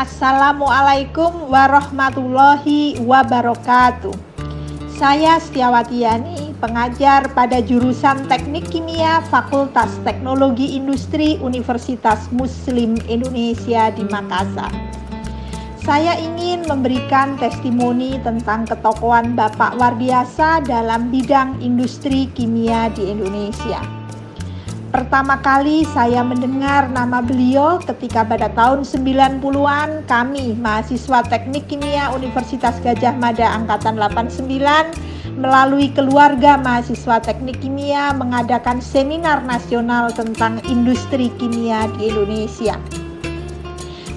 Assalamualaikum warahmatullahi wabarakatuh. Saya Setiawati Yani, pengajar pada jurusan Teknik Kimia Fakultas Teknologi Industri Universitas Muslim Indonesia di Makassar. Saya ingin memberikan testimoni tentang ketokohan Bapak Wardiasa dalam bidang industri kimia di Indonesia. Pertama kali saya mendengar nama beliau ketika pada tahun 90-an kami mahasiswa Teknik Kimia Universitas Gajah Mada angkatan 89 melalui keluarga mahasiswa Teknik Kimia mengadakan seminar nasional tentang industri kimia di Indonesia.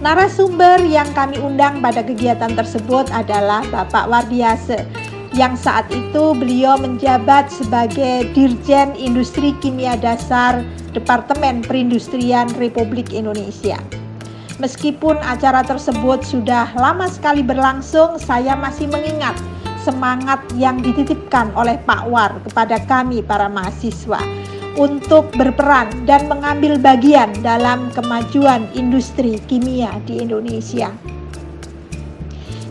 Narasumber yang kami undang pada kegiatan tersebut adalah Bapak Wardiase yang saat itu beliau menjabat sebagai Dirjen Industri Kimia Dasar Departemen Perindustrian Republik Indonesia. Meskipun acara tersebut sudah lama sekali berlangsung, saya masih mengingat semangat yang dititipkan oleh Pak War kepada kami para mahasiswa untuk berperan dan mengambil bagian dalam kemajuan industri kimia di Indonesia.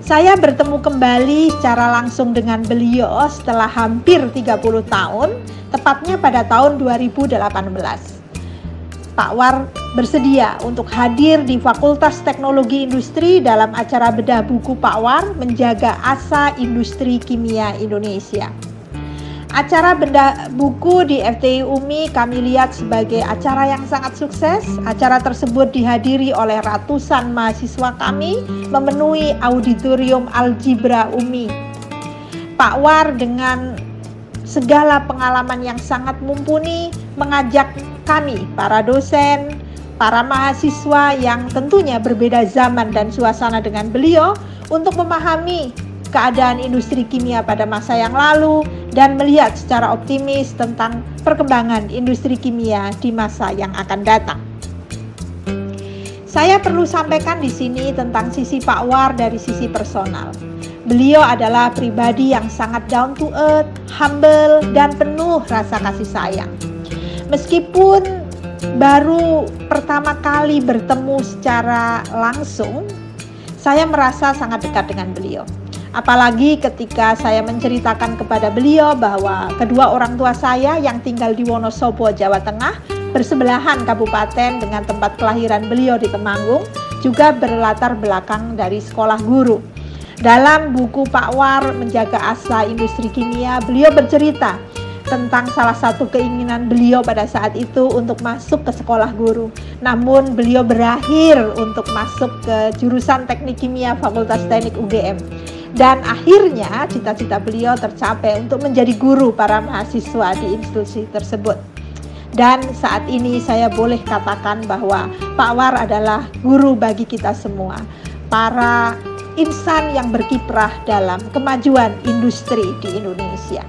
Saya bertemu kembali secara langsung dengan beliau setelah hampir 30 tahun, tepatnya pada tahun 2018. Pak War bersedia untuk hadir di Fakultas Teknologi Industri dalam acara bedah buku Pak War menjaga asa industri kimia Indonesia. Acara benda buku di FTI UMI kami lihat sebagai acara yang sangat sukses. Acara tersebut dihadiri oleh ratusan mahasiswa kami memenuhi auditorium Algebra UMI. Pak War dengan segala pengalaman yang sangat mumpuni mengajak kami para dosen, para mahasiswa yang tentunya berbeda zaman dan suasana dengan beliau untuk memahami keadaan industri kimia pada masa yang lalu dan melihat secara optimis tentang perkembangan industri kimia di masa yang akan datang. Saya perlu sampaikan di sini tentang sisi Pak War dari sisi personal. Beliau adalah pribadi yang sangat down to earth, humble, dan penuh rasa kasih sayang. Meskipun baru pertama kali bertemu secara langsung, saya merasa sangat dekat dengan beliau. Apalagi ketika saya menceritakan kepada beliau bahwa kedua orang tua saya yang tinggal di Wonosobo, Jawa Tengah, bersebelahan kabupaten dengan tempat kelahiran beliau di Temanggung, juga berlatar belakang dari sekolah guru. Dalam buku Pak War Menjaga Asa Industri Kimia, beliau bercerita tentang salah satu keinginan beliau pada saat itu untuk masuk ke sekolah guru. Namun beliau berakhir untuk masuk ke jurusan Teknik Kimia Fakultas Teknik UGM dan akhirnya cita-cita beliau tercapai untuk menjadi guru para mahasiswa di institusi tersebut. Dan saat ini saya boleh katakan bahwa Pak War adalah guru bagi kita semua, para insan yang berkiprah dalam kemajuan industri di Indonesia.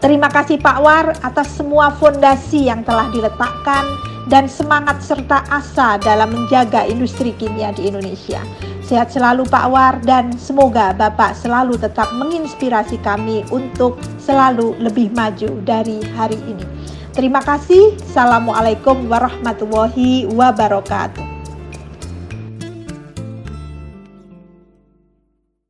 Terima kasih Pak War atas semua fondasi yang telah diletakkan dan semangat serta asa dalam menjaga industri kimia di Indonesia. Sehat selalu Pak War dan semoga Bapak selalu tetap menginspirasi kami untuk selalu lebih maju dari hari ini. Terima kasih. Assalamualaikum warahmatullahi wabarakatuh.